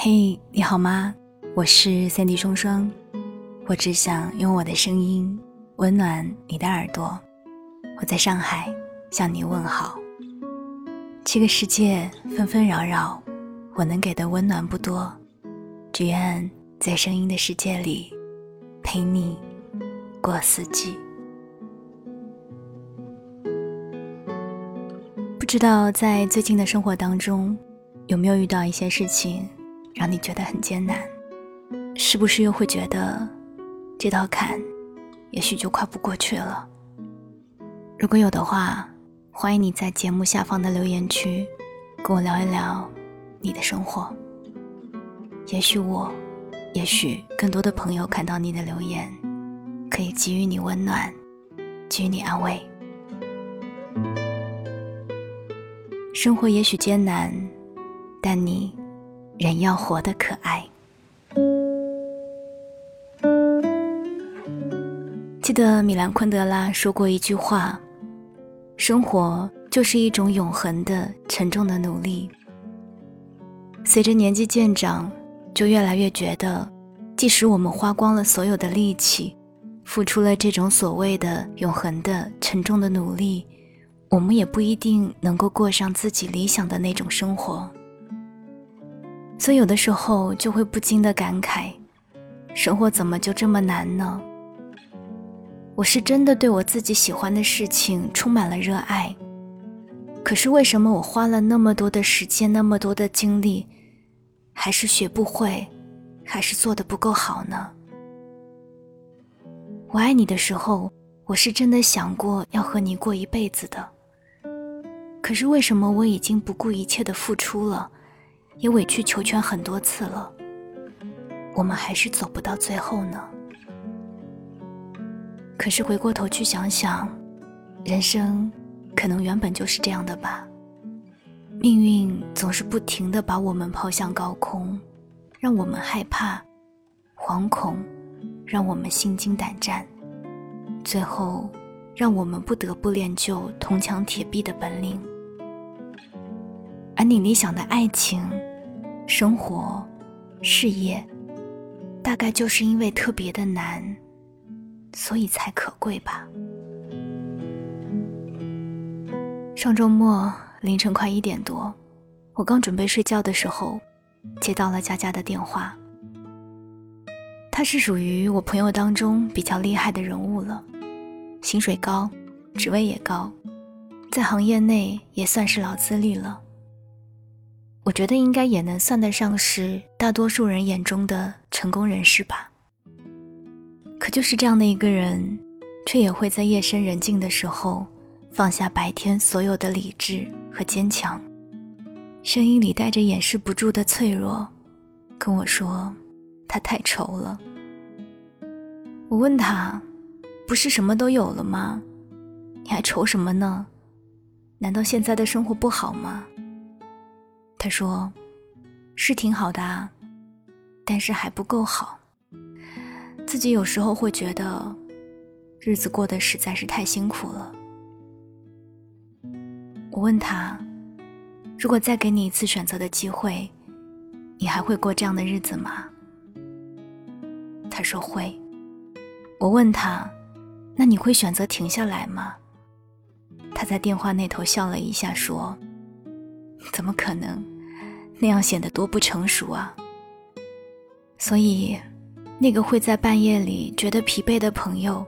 嘿，你好吗？我是三 D 双双，我只想用我的声音温暖你的耳朵。我在上海向你问好。这个世界纷纷扰扰，我能给的温暖不多，只愿在声音的世界里陪你过四季。不知道在最近的生活当中，有没有遇到一些事情？让你觉得很艰难，是不是又会觉得这道坎也许就跨不过去了？如果有的话，欢迎你在节目下方的留言区跟我聊一聊你的生活。也许我，也许更多的朋友看到你的留言，可以给予你温暖，给予你安慰。生活也许艰难，但你。人要活得可爱。记得米兰昆德拉说过一句话：“生活就是一种永恒的、沉重的努力。”随着年纪渐长，就越来越觉得，即使我们花光了所有的力气，付出了这种所谓的永恒的、沉重的努力，我们也不一定能够过上自己理想的那种生活。所以有的时候就会不禁的感慨，生活怎么就这么难呢？我是真的对我自己喜欢的事情充满了热爱，可是为什么我花了那么多的时间、那么多的精力，还是学不会，还是做的不够好呢？我爱你的时候，我是真的想过要和你过一辈子的，可是为什么我已经不顾一切的付出了？也委曲求全很多次了，我们还是走不到最后呢。可是回过头去想想，人生可能原本就是这样的吧。命运总是不停的把我们抛向高空，让我们害怕、惶恐，让我们心惊胆战，最后让我们不得不练就铜墙铁壁的本领。而你理想的爱情。生活、事业，大概就是因为特别的难，所以才可贵吧。上周末凌晨快一点多，我刚准备睡觉的时候，接到了佳佳的电话。他是属于我朋友当中比较厉害的人物了，薪水高，职位也高，在行业内也算是老资历了。我觉得应该也能算得上是大多数人眼中的成功人士吧。可就是这样的一个人，却也会在夜深人静的时候，放下白天所有的理智和坚强，声音里带着掩饰不住的脆弱，跟我说：“他太愁了。”我问他：“不是什么都有了吗？你还愁什么呢？难道现在的生活不好吗？”他说：“是挺好的啊，但是还不够好。自己有时候会觉得，日子过得实在是太辛苦了。”我问他：“如果再给你一次选择的机会，你还会过这样的日子吗？”他说：“会。”我问他：“那你会选择停下来吗？”他在电话那头笑了一下，说。怎么可能？那样显得多不成熟啊！所以，那个会在半夜里觉得疲惫的朋友，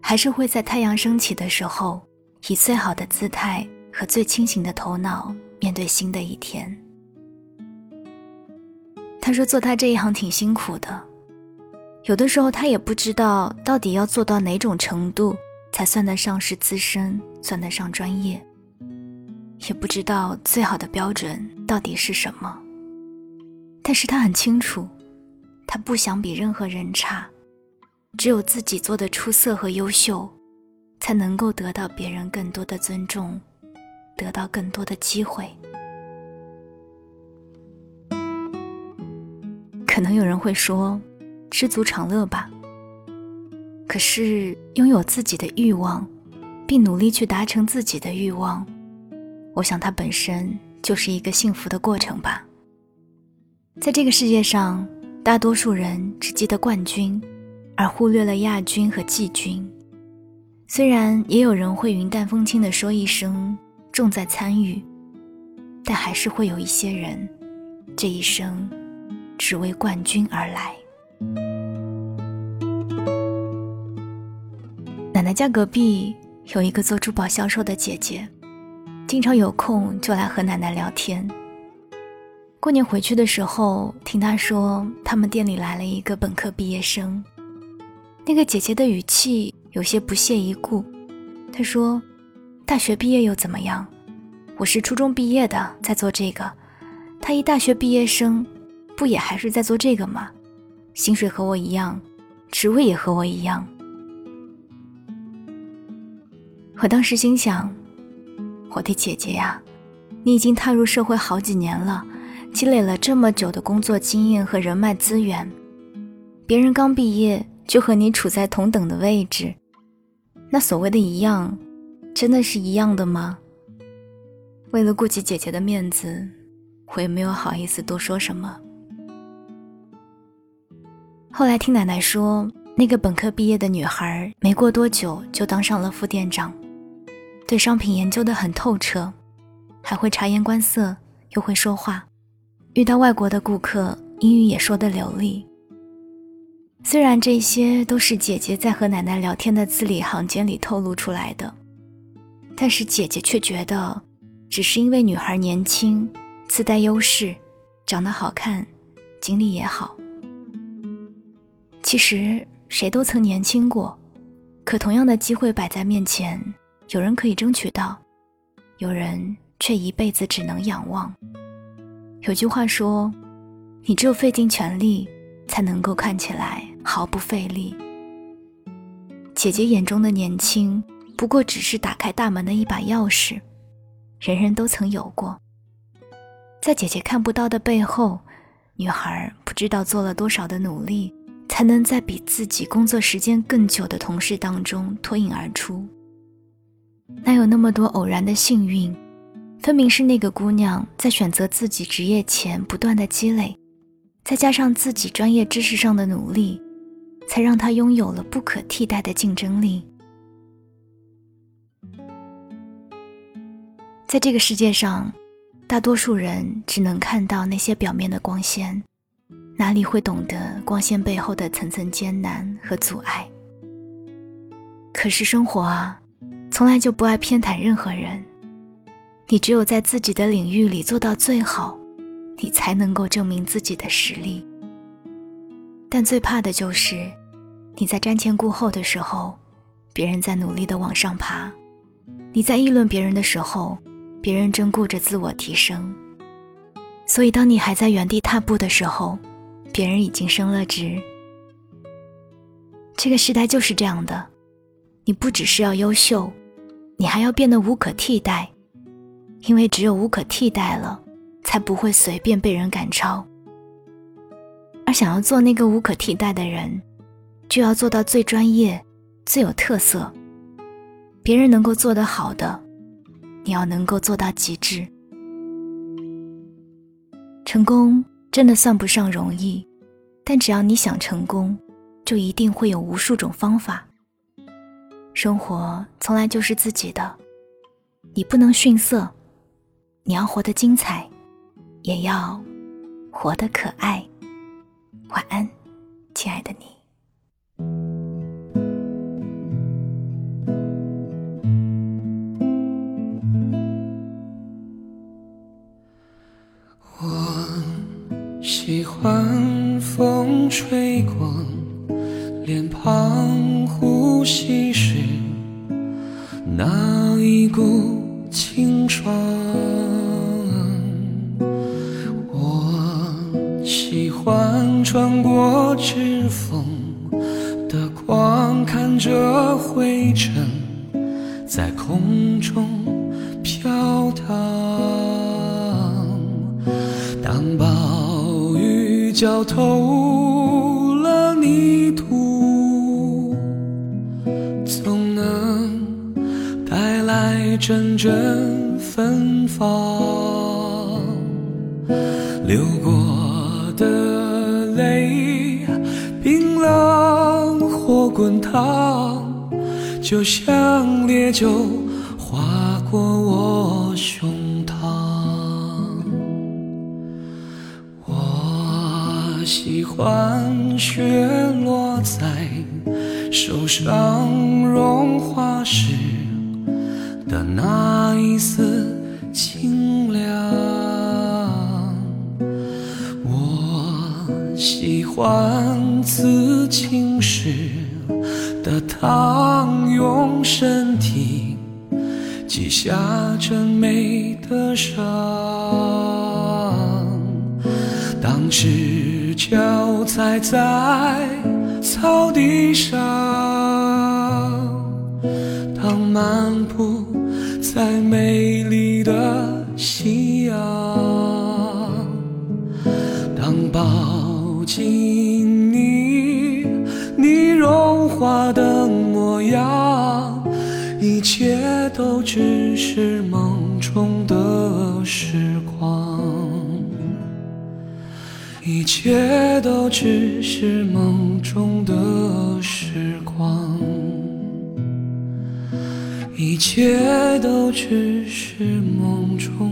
还是会在太阳升起的时候，以最好的姿态和最清醒的头脑面对新的一天。他说：“做他这一行挺辛苦的，有的时候他也不知道到底要做到哪种程度，才算得上是资深，算得上专业。”也不知道最好的标准到底是什么，但是他很清楚，他不想比任何人差，只有自己做的出色和优秀，才能够得到别人更多的尊重，得到更多的机会。可能有人会说，知足常乐吧。可是拥有自己的欲望，并努力去达成自己的欲望。我想，它本身就是一个幸福的过程吧。在这个世界上，大多数人只记得冠军，而忽略了亚军和季军。虽然也有人会云淡风轻地说一声“重在参与”，但还是会有一些人，这一生只为冠军而来。奶奶家隔壁有一个做珠宝销售的姐姐，经常有空就来和奶奶聊天。过年回去的时候，听她说他们店里来了一个本科毕业生。那个姐姐的语气有些不屑一顾，她说：“大学毕业又怎么样？我是初中毕业的，在做这个。他一大学毕业生，不也还是在做这个吗？薪水和我一样，职位也和我一样。”我当时心想：“我的姐姐呀，你已经踏入社会好几年了。”积累了这么久的工作经验和人脉资源，别人刚毕业就和你处在同等的位置，那所谓的一样，真的是一样的吗？为了顾及姐姐的面子，我也没有好意思多说什么。后来听奶奶说，那个本科毕业的女孩没过多久就当上了副店长，对商品研究的很透彻，还会察言观色，又会说话。遇到外国的顾客，英语也说得流利。虽然这些都是姐姐在和奶奶聊天的字里行间里透露出来的，但是姐姐却觉得，只是因为女孩年轻，自带优势，长得好看，经历也好。其实谁都曾年轻过，可同样的机会摆在面前，有人可以争取到，有人却一辈子只能仰望。有句话说：“你只有费尽全力，才能够看起来毫不费力。”姐姐眼中的年轻，不过只是打开大门的一把钥匙，人人都曾有过。在姐姐看不到的背后，女孩不知道做了多少的努力，才能在比自己工作时间更久的同事当中脱颖而出。哪有那么多偶然的幸运？分明是那个姑娘在选择自己职业前不断的积累，再加上自己专业知识上的努力，才让她拥有了不可替代的竞争力。在这个世界上，大多数人只能看到那些表面的光鲜，哪里会懂得光鲜背后的层层艰难和阻碍？可是生活啊，从来就不爱偏袒任何人。你只有在自己的领域里做到最好，你才能够证明自己的实力。但最怕的就是，你在瞻前顾后的时候，别人在努力的往上爬；你在议论别人的时候，别人正顾着自我提升。所以，当你还在原地踏步的时候，别人已经升了职。这个时代就是这样的，你不只是要优秀，你还要变得无可替代。因为只有无可替代了，才不会随便被人赶超。而想要做那个无可替代的人，就要做到最专业、最有特色。别人能够做得好的，你要能够做到极致。成功真的算不上容易，但只要你想成功，就一定会有无数种方法。生活从来就是自己的，你不能逊色。你要活得精彩，也要活得可爱。晚安，亲爱的你。我喜欢风吹过脸庞，呼吸那一股清爽。我喜欢穿过指缝的光，看着灰尘在空中飘荡。当暴雨浇透阵阵芬芳，流过。的泪，冰冷或滚烫，就像烈酒划过我胸膛。我喜欢雪落在手上融化时的那一丝清凉。我喜欢刺青时的烫，用身体记下真美的伤。当赤脚踩在草地上，当漫步的夕阳，当抱紧你，你融化的模样，一切都只是梦中的时光。一切都只是梦中的时一切都只是梦中。